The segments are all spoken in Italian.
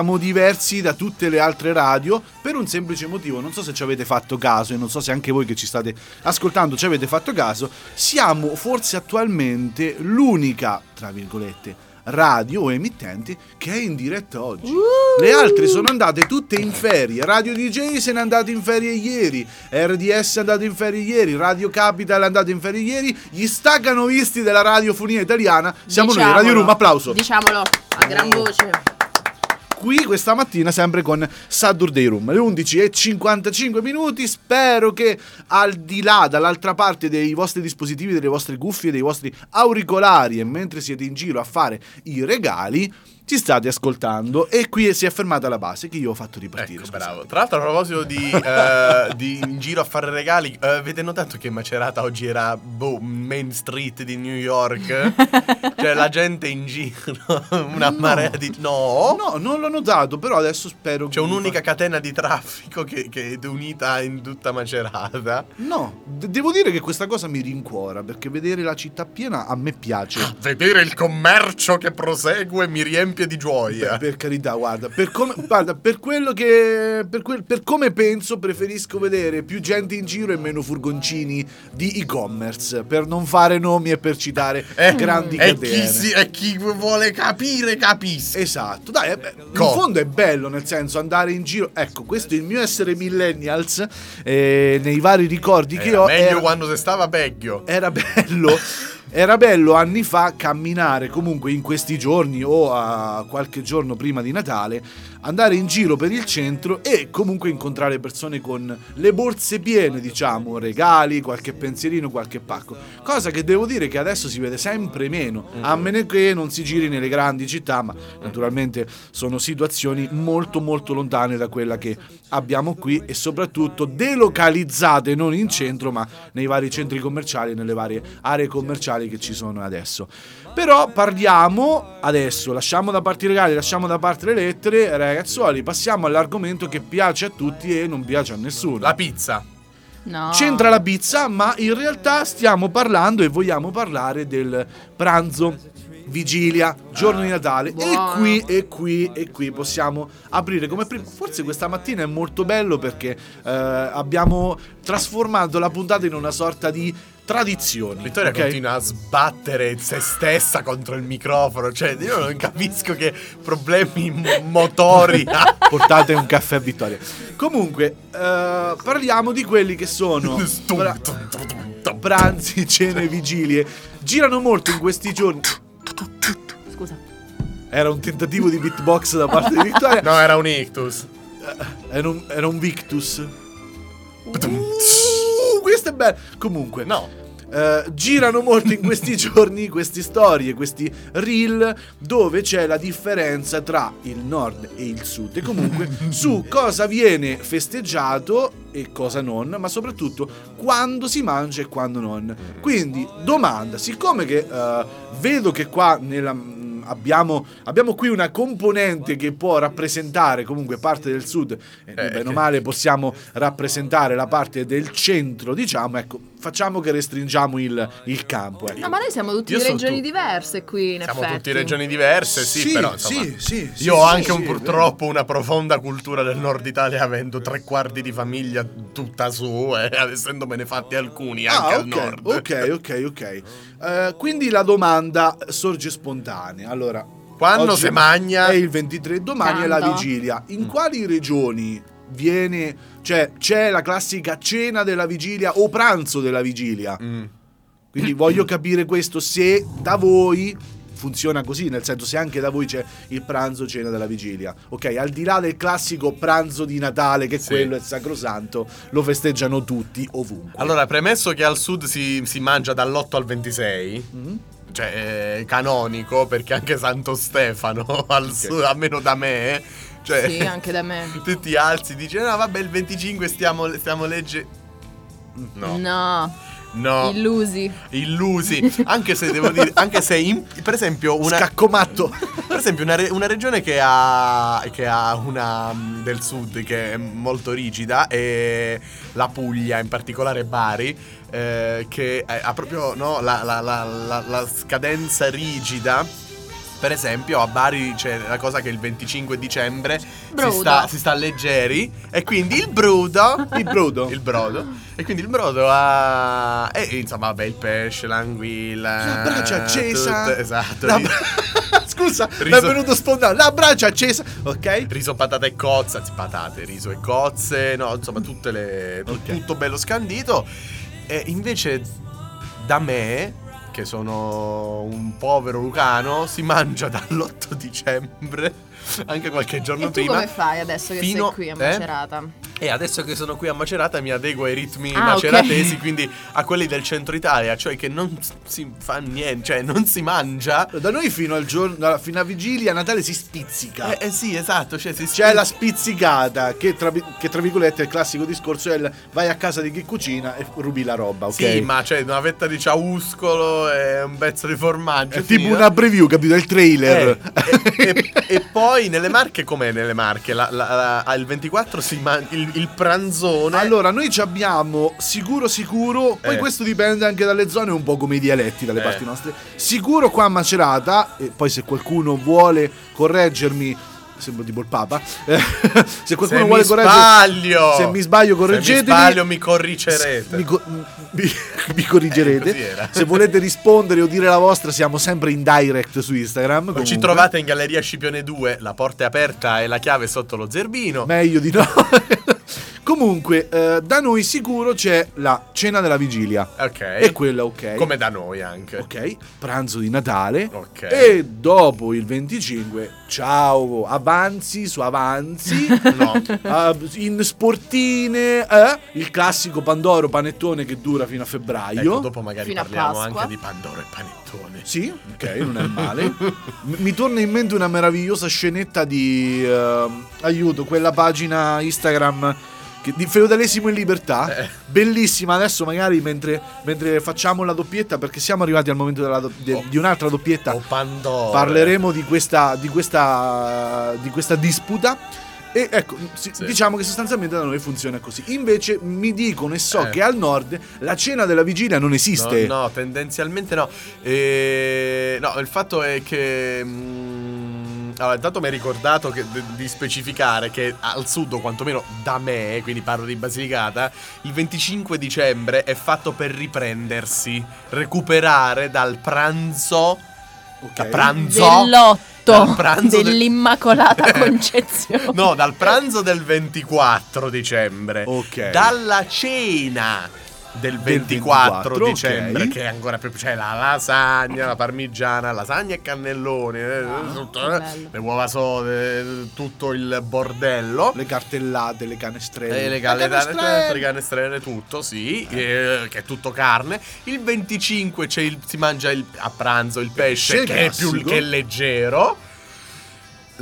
Siamo diversi da tutte le altre radio per un semplice motivo, non so se ci avete fatto caso e non so se anche voi che ci state ascoltando ci avete fatto caso, siamo forse attualmente l'unica, tra virgolette, radio o emittenti che è in diretta oggi. Le altre sono andate tutte in ferie. Radio DJ se n'è andato in ferie ieri, RDS è andato in ferie ieri, Radio Capital è andato in ferie ieri. Gli staccanovisti della radiofonia italiana siamo noi, Radio Room. Applauso. Diciamolo a gran voce. Qui questa mattina sempre con Saturday Room, le 11.55 minuti. Spero che al di là, dall'altra parte dei vostri dispositivi, delle vostre cuffie, dei vostri auricolari e mentre siete in giro a fare i regali, ci state ascoltando e qui si è fermata la base che io ho fatto ripartire. Ecco, bravo. Tra l'altro, a proposito di, eh, di in giro a fare regali, eh, avete notato che Macerata oggi era boh, Main Street di New York? cioè, la gente in giro, una No. marea di. No? No, non l'ho notato, però adesso spero C'è un'unica catena di traffico che, che è unita in tutta Macerata. No, de- devo dire che questa cosa mi rincuora perché vedere la città piena a me piace. Vedere il commercio che prosegue mi riempie di gioia. Per, per carità, guarda, per come, guarda, per quello che. Per, quel- per come penso, preferisco vedere più gente in giro e meno furgoncini di e-commerce. Per non fare nomi e per citare Eh, grandi e catene. chi, si- e chi vuole capire, capisca. Esatto, dai, eh, beh, in fondo è bello, nel senso andare in giro. Ecco, questo è il mio essere millennials eh, nei vari ricordi che Era ho. meglio era- quando si stava peggio. era bello. Era bello anni fa camminare comunque in questi giorni o a qualche giorno prima di Natale, andare in giro per il centro e comunque incontrare persone con le borse piene, diciamo, regali, qualche pensierino, qualche pacco. Cosa che devo dire che adesso si vede sempre meno, a meno che non si giri nelle grandi città, ma naturalmente sono situazioni molto molto lontane da quella che abbiamo qui e soprattutto delocalizzate non in centro, ma nei vari centri commerciali, nelle varie aree commerciali che ci sono adesso. Però parliamo adesso, lasciamo da parte i regali, lasciamo da parte le lettere, ragazzuoli, passiamo all'argomento che piace a tutti e non piace a nessuno. La pizza. No. C'entra la pizza, ma in realtà stiamo parlando e vogliamo parlare del pranzo, vigilia, giorno di Natale. E Buono. qui, e qui, e qui possiamo aprire come prima. Forse questa mattina è molto bello perché eh, abbiamo trasformato la puntata in una sorta di tradizione. Vittoria ok? continua a sbattere se stessa contro il microfono. Cioè, io non capisco che problemi motori ha. Portate un caffè a Vittoria. Comunque, eh, parliamo di quelli che sono Stum, pra- tum, tum, tum, tum. pranzi, cene, vigilie. Girano molto in questi giorni. Scusa. Era un tentativo di beatbox da parte di Vittoria. No, era un ictus. Era un, era un Victus. Uh, questo è bello. Comunque, No. Eh, girano molto in questi giorni queste storie, questi reel dove c'è la differenza tra il nord e il sud e comunque su cosa viene festeggiato e cosa non, ma soprattutto quando si mangia e quando non. Quindi, domanda, siccome che eh, vedo che qua nella mm, Abbiamo, abbiamo qui una componente che può rappresentare comunque parte del sud e noi Eh, bene o male possiamo rappresentare la parte del centro diciamo ecco facciamo che restringiamo il, il campo ecco. No, ma noi siamo tutti Io regioni tu- diverse qui, in Siamo effetti. tutti regioni diverse, sì, però insomma. sì, sì, sì, Io ho sì, anche sì, un, purtroppo una profonda cultura del nord Italia, avendo tre quarti di famiglia tutta su e essendomene fatti alcuni anche Ah, al ok, nord. ok, ok, ok. Eh, quindi la domanda sorge spontanea. Allora, Quando si magna- È il 23, domani è la Tanto. vigilia. In quali regioni viene... Cioè, c'è la classica cena della vigilia o pranzo della vigilia? Mm. Quindi voglio capire questo, se da voi funziona così, nel senso se anche da voi c'è il pranzo cena della vigilia. Ok, al di là del classico pranzo di Natale, che Sì. quello è sacrosanto, lo festeggiano tutti ovunque. Allora, premesso che al sud si, si mangia dall'8 al 26, Mhm. cioè canonico, perché anche Santo Stefano al sud, almeno da me, cioè Sì, anche da me. tu ti alzi dici no vabbè il 25 stiamo, stiamo legge... No. No, No. illusi. Illusi, anche se devo dire, anche se in- per esempio una, Scaccomatto. per esempio una, re- una regione che ha, che ha una mm, del sud che è molto rigida è la Puglia, in particolare Bari, eh, che ha proprio no, la, la- la- la- la scadenza rigida Per esempio a Bari c'è la cosa che il 25 dicembre si sta, si sta leggeri e quindi il brudo Il brodo. il brodo e quindi il brodo ha e insomma vabbè il pesce l'anguilla La brace accesa. tutto- esatto La bra- Scusa, mi è Riso- venuto spontaneo. La brace accesa. Ok? riso patate e cozze anzi patate riso e cozze no insomma tutte le tu- Ok. tutto bello scandito e invece da me che sono un povero lucano si mangia dall'8 dicembre anche qualche giorno E tu prima come fai adesso che fino- sei qui a eh? E adesso che sono qui a Macerata mi adeguo ai ritmi Ah, maceratesi, ok. quindi a quelli del centro Italia, cioè che non si fa niente, cioè non si mangia. Da noi fino al giorno, fino a vigilia, a Natale si spizzica. Eh, eh sì, esatto, cioè si C'è la spizzicata, che tra, che tra virgolette è il classico discorso: è il vai a casa di chi cucina e rubi la roba, ok? Sì, ma c'è una fetta di ciauscolo e un pezzo di formaggio. È tipo finita. una preview, capito? Il trailer. Eh, e, e- e poi nelle Marche, com'è nelle Marche? La, la- la- il 24 si mangia il, il pranzone. Allora, noi ci abbiamo sicuro sicuro, poi Eh. questo dipende anche dalle zone, un po' come i dialetti dalle Eh. parti nostre. Sicuro qua a Macerata, e poi se qualcuno vuole correggermi, sembro tipo il Papa, eh, se qualcuno se vuole sbaglio, se mi sbaglio Se mi correggetemi. sbaglio mi corrigerete. Mi, co- mi- mi corrigerete. Eh. Se volete rispondere o dire la vostra, siamo sempre in direct su Instagram. Ci comunque. trovate in Galleria Scipione 2, la porta è aperta e la chiave è sotto lo zerbino. Meglio di no. Comunque, eh, da noi sicuro c'è la cena della vigilia. Ok. E quella ok. Come da noi anche. Ok, pranzo di Natale. Ok. E dopo il 25, ciao, avanzi su avanzi. No. Ah, in sportine, eh? il classico Pandoro panettone che dura fino a febbraio. Ecco, dopo magari Fino parliamo anche di Pandoro e Panettone. Sì, ok, non è male. M- Mi torna in mente una meravigliosa scenetta di ehm, aiuto, quella pagina Instagram che- di feudalesimo in libertà. Eh. Bellissima. Adesso, magari mentre, mentre facciamo la doppietta, perché siamo arrivati al momento do- de- Oh. di un'altra doppietta, O Pandoro. parleremo di questa, di questa, di questa disputa. E ecco, Sì. diciamo che sostanzialmente da noi funziona così. Invece mi dicono e so Eh. che al nord la cena della vigilia non esiste. No, no, tendenzialmente no. E... No, il fatto è che. mm, allora, intanto mi hai ricordato che- d- di specificare che al sud, o quantomeno da me, quindi parlo di Basilicata, il 25 dicembre è fatto per riprendersi, recuperare dal pranzo. Ok. Da pranzo. Dell'otto Dal pranzo del- dell'Immacolata Concezione. No, dal pranzo del 24 dicembre. Ok. Dalla cena del Del 24, 24, dicembre, ok. che è ancora più. C'è la lasagna, la parmigiana, lasagna e cannelloni, eh, Ah, eh, le uova sode, tutto il bordello. Le cartellate, le canestrelle. E le canestrelle. canestrelle, le canestrelle, tutto, sì, eh, che è tutto carne. Il 25 c'è il- si mangia il- a pranzo il pesce, Pesce che è più che è leggero.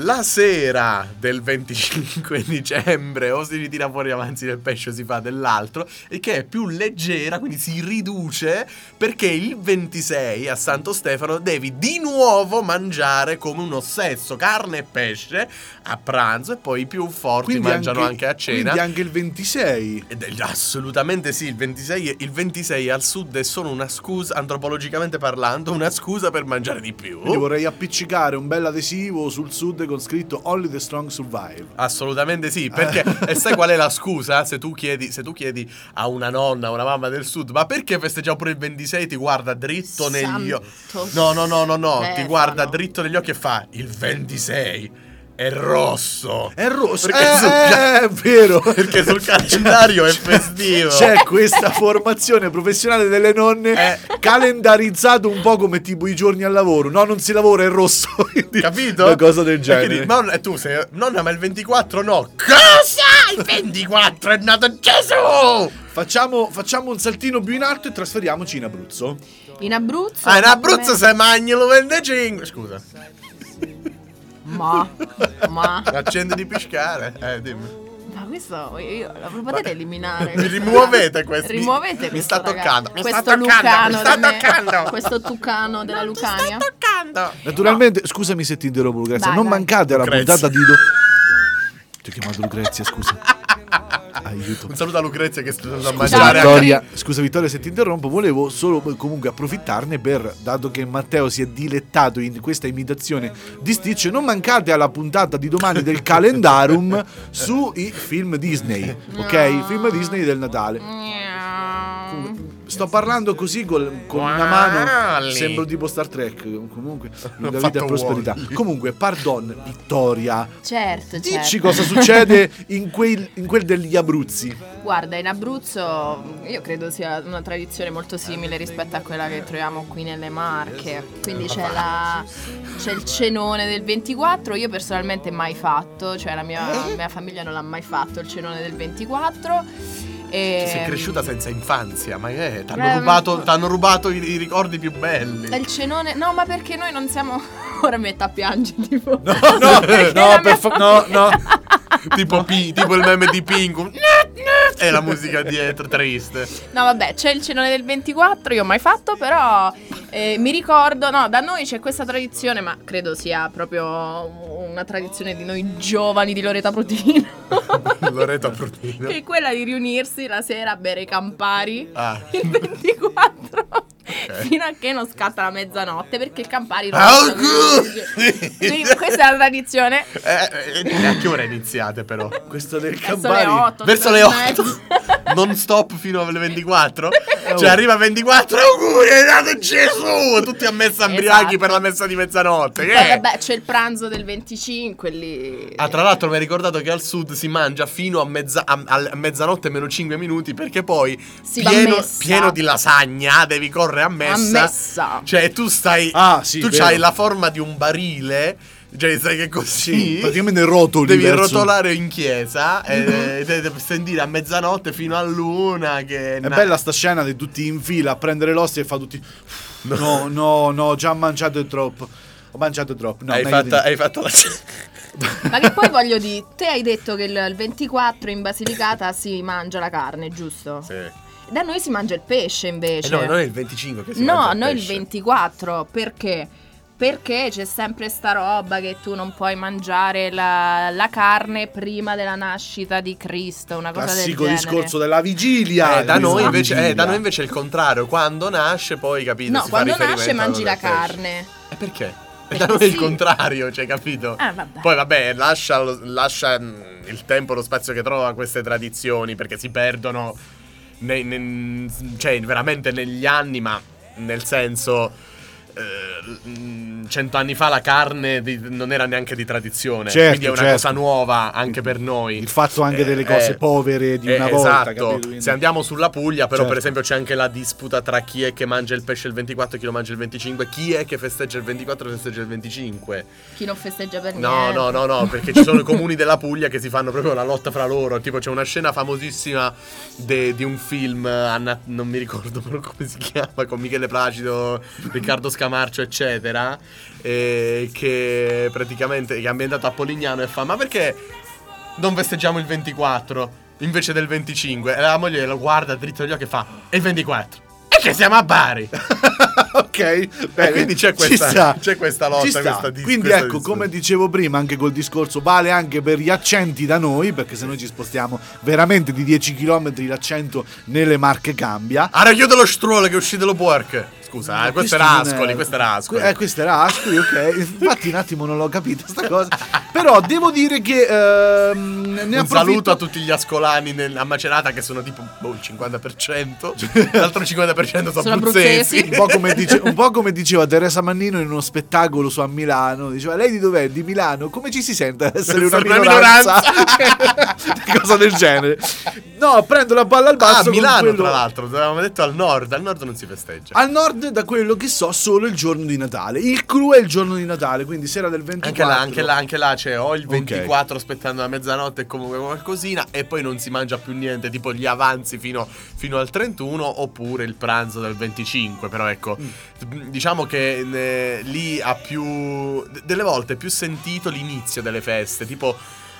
La sera del 25 dicembre o si ritira fuori avanti del pesce o si fa dell'altro e che è più leggera, quindi si riduce perché il 26 a Santo Stefano devi di nuovo mangiare come un ossesso carne e pesce a pranzo e poi i più forti mangiano anche, a cena. Quindi anche il 26. Ed è- assolutamente sì, il 26, il 26 al sud è solo una scusa, antropologicamente parlando, una scusa per mangiare di più. Quindi vorrei appiccicare un bel adesivo sul sud con scritto Only the strong survive. Assolutamente sì, perché e sai qual è la scusa? Se tu, chiedi, se tu chiedi a una nonna, a una mamma del sud, ma perché festeggiamo pure il 26? Ti guarda dritto negli occhi. No, no, no, no, no, ti Stefano. guarda dritto negli occhi e fa il 26 è rosso. È rosso. Perché Eh, sul ca- eh, è vero. Perché sul calendario è festivo. C'è questa formazione professionale delle nonne Eh. calendarizzato un po' come tipo i giorni al lavoro. No, non si lavora, è rosso. Quindi Capito? Una cosa del genere. quindi, ma e tu sei nonna, ma il 24 no. Cosa? Il 24 è nato Gesù! Facciamo, facciamo un saltino più in alto e trasferiamoci in Abruzzo. In Abruzzo. Ah, in Abruzzo come- se mangi il 25. Scusa, Ma, ma, accendi di piscare. Eh, dimmi. ma questo io, lo potete eliminare. Mi rimuovete questo. Rimuovete Mi questo sta ragazzo. toccando. Mi questo sta toccando. Lucano Mi sta da me. toccando. Questo tucano della Lucania. toccando. Naturalmente, scusami se ti interrompo, Lucrezia. Vai, non vai. mancate alla Lucrezia. puntata di. Do- Ti ho chiamato Lucrezia, scusa. Aiuto. Un saluto a Lucrezia che sta a Scusa, mangiare Vittoria, scusa Vittoria se ti interrompo, volevo solo comunque approfittarne per, dato che Matteo si è dilettato in questa imitazione di Stitch, non mancate alla puntata di domani del calendarum sui film Disney, ok? No. Film Disney del Natale. Miau. Sto parlando così col- con una mano, sembro tipo Star Trek, comunque lunga vita e prosperità. Wally. Comunque, pardon, Vittoria, Certo, dici certo. cosa succede in quel, in quel degli Abruzzi. Guarda, in Abruzzo io credo sia una tradizione molto simile rispetto a quella che troviamo qui nelle Marche. Quindi c'è, la, c'è il cenone del 24, io personalmente mai fatto, cioè la mia, mia famiglia non l'ha mai fatto il cenone del 24. E, Sei cresciuta senza infanzia, ma che è? T'hanno Ehm, rubato, t'hanno rubato i, i ricordi più belli. Il cenone, no, ma perché noi non siamo. Ora mi metto a piangere, tipo. No, no, Perché no, per fa- no, no. tipo, Pi- tipo il meme di Pingu. E la musica dietro, triste. No, vabbè, c'è il cenone del 24, io ho mai fatto, però eh, mi ricordo, no, da noi c'è questa tradizione, ma credo sia proprio una tradizione di noi giovani di Loreta Protino. Loreto Protino. che è quella di riunirsi la sera a bere i campari Ah. il 24 fino a che non scatta la mezzanotte perché il campari Ah, rossa, quindi- questa è la tradizione. Eh, eh, a che ora iniziate però? Questo del verso le Campari. 8 Verso le 8 Non stop fino alle 24 Cioè arriva 24 Auguri è nato Gesù! Tutti a messa ambriachi Esatto. per la messa di mezzanotte Che poi vabbè c'è il pranzo del 25 lì. Ah, tra l'altro mi hai ricordato che al sud si mangia fino a, mezza- a- a mezzanotte meno 5 minuti perché poi Si va a pieno, pieno di lasagna devi correre a messa. a messa Cioè tu stai... Ah, sì, tu hai la forma di un barile, cioè sai che così... Sì, praticamente rotoli Devi verso- rotolare in chiesa e e devi sentire a mezzanotte fino a luna che... È bella sta scena di tutti in fila a prendere l'ostia e fa tutti. No, no, no, già mangiato troppo. Ho mangiato troppo. No, hai, fatta, hai fatto la... ma che poi voglio dire te hai detto che il il 24 in Basilicata si mangia la carne giusto? Sì. Da noi si mangia il pesce invece Eh no, non è il 25 che si No, mangia noi il pesce. 24 perché? Perché c'è sempre sta roba che tu non puoi mangiare la, la carne prima della nascita di Cristo, una cosa Classico del genere. discorso della vigilia. Eh, da, noi Della invece, eh, vigilia. da noi invece è il contrario. Quando nasce, poi capito? No, si quando fa nasce mangi la carne. E perché? E Perché da noi è il sì. contrario, cioè, capito? Ah, vabbè. Poi vabbè, lascia, lascia mm, il tempo e lo spazio che trova queste tradizioni perché si perdono nei- nei- cioè veramente negli anni, ma nel senso eh, mm, cento anni fa la carne di- non era neanche di tradizione, Certo, quindi è una certo. cosa nuova anche per noi. Il fatto anche delle cose povere di una eh, volta, Esatto. capito? Quindi- Se andiamo sulla Puglia, però, Certo. per esempio, c'è anche la disputa tra chi è che mangia il pesce il 24 e chi lo mangia il 25. Chi è che festeggia il 24 e festeggia il 25? Chi non festeggia per No, niente. no, no, no, perché ci sono i comuni della Puglia che si fanno proprio la lotta fra loro. Tipo, c'è una scena famosissima de- di un film, eh, a Nat- non mi ricordo però come si chiama, con Michele Placido, Riccardo Scamarcio, eccetera. eh, che praticamente che è ambientato a Polignano e fa: Ma perché non festeggiamo il 24 invece del 25? E la moglie lo guarda dritto negli occhi e fa: E il 24? E che siamo a Bari! ok, bene. quindi c'è questa- sta. c'è questa lotta, questa dis- Quindi questa ecco, discussione. come dicevo prima, anche col discorso vale anche per gli accenti da noi, perché se noi ci spostiamo veramente di 10 km l'accento nelle marche cambia. Ora chiude lo struolo che è uscito lo pork. Scusa, eh, questo era è- Ascoli, questo era Ascoli. Eh, questo era Ascoli, ok. Infatti un attimo non l'ho capita sta cosa. Però devo dire che ehm, ne Un approfitto saluto a tutti gli ascolani nel- a Macerata che sono tipo boh, il 50%. L'altro 50% sono Sono abruzzesi. un po, come dice- un po' come diceva Teresa Mannino in uno spettacolo su a Milano, diceva lei di dov'è? Di Milano, come ci si sente ad essere una una minoranza? cosa del genere. No, prendo la palla al basso. Ah, con Milano, quello- tra l'altro, avevamo detto al nord. Al nord non si festeggia. Al nord, da quello che so, solo il giorno di Natale. Il clou è il giorno di Natale, quindi sera del 24. Anche là, anche là, anche là c'è o il Ok. 24 aspettando la mezzanotte e comunque qualcosina e poi non si mangia più niente, tipo gli avanzi fino, fino al 31 oppure il pranzo del 25, però ecco, Mm. diciamo che eh, lì ha più, delle volte è più sentito l'inizio delle feste, tipo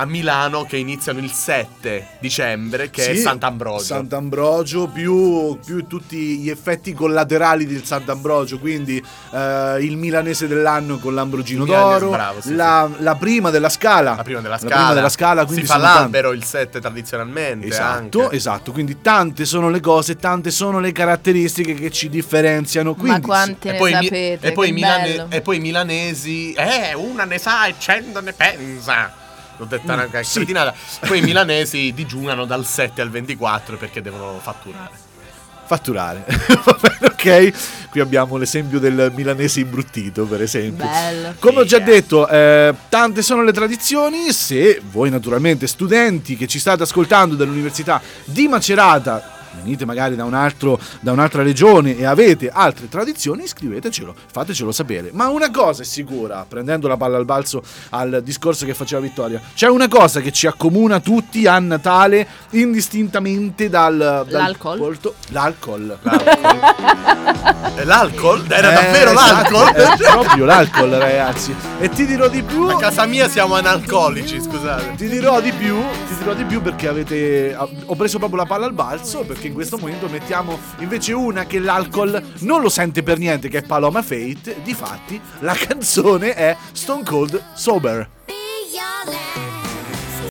a Milano che iniziano il 7 dicembre, che Sì, è Sant'Ambrogio. Sant'Ambrogio più, più tutti gli effetti collaterali del Sant'Ambrogio, quindi eh, il milanese dell'anno con l'Ambrogino Il milanese, d'oro, bravo, sì, la, la prima della scala. La prima della La scala. prima della scala, quindi si fa sono tanti. l'albero il 7 tradizionalmente. Esatto, anche. esatto, quindi tante sono le cose, tante sono le caratteristiche che ci differenziano. Quindi Ma quante E ne poi, mi- sapete? e, poi milane- e poi i milanesi, eh, una ne sa e cento ne pensa. L'ho detta una Mm, sì. Poi i milanesi digiunano dal 7 al 24 perché devono fatturare. fatturare. Va bene, ok. Qui abbiamo l'esempio del milanese imbruttito, per esempio. Bello. Come ho già detto, eh, tante sono le tradizioni. Se voi, naturalmente, studenti che ci state ascoltando dall'Università di Macerata, venite magari da, un altro, da un'altra regione e avete altre tradizioni, scrivetecelo, fatecelo sapere. Ma una cosa è sicura, prendendo la palla al balzo al discorso che faceva Vittoria, c'è una cosa che ci accomuna tutti a Natale indistintamente dal, dal L'alcol? volto- L'alcol. E l'alcol? Era Eh, davvero esatto, l'alcol? È proprio l'alcol, ragazzi. E ti dirò di più. A casa mia siamo analcolici, scusate. Ti dirò di più, ti dirò di più perché avete. Ho preso proprio la palla al balzo. Perché in questo momento mettiamo invece una che l'alcol non lo sente per niente, che è Paloma Fate. Difatti, la canzone è Stone Cold Sober. Be your.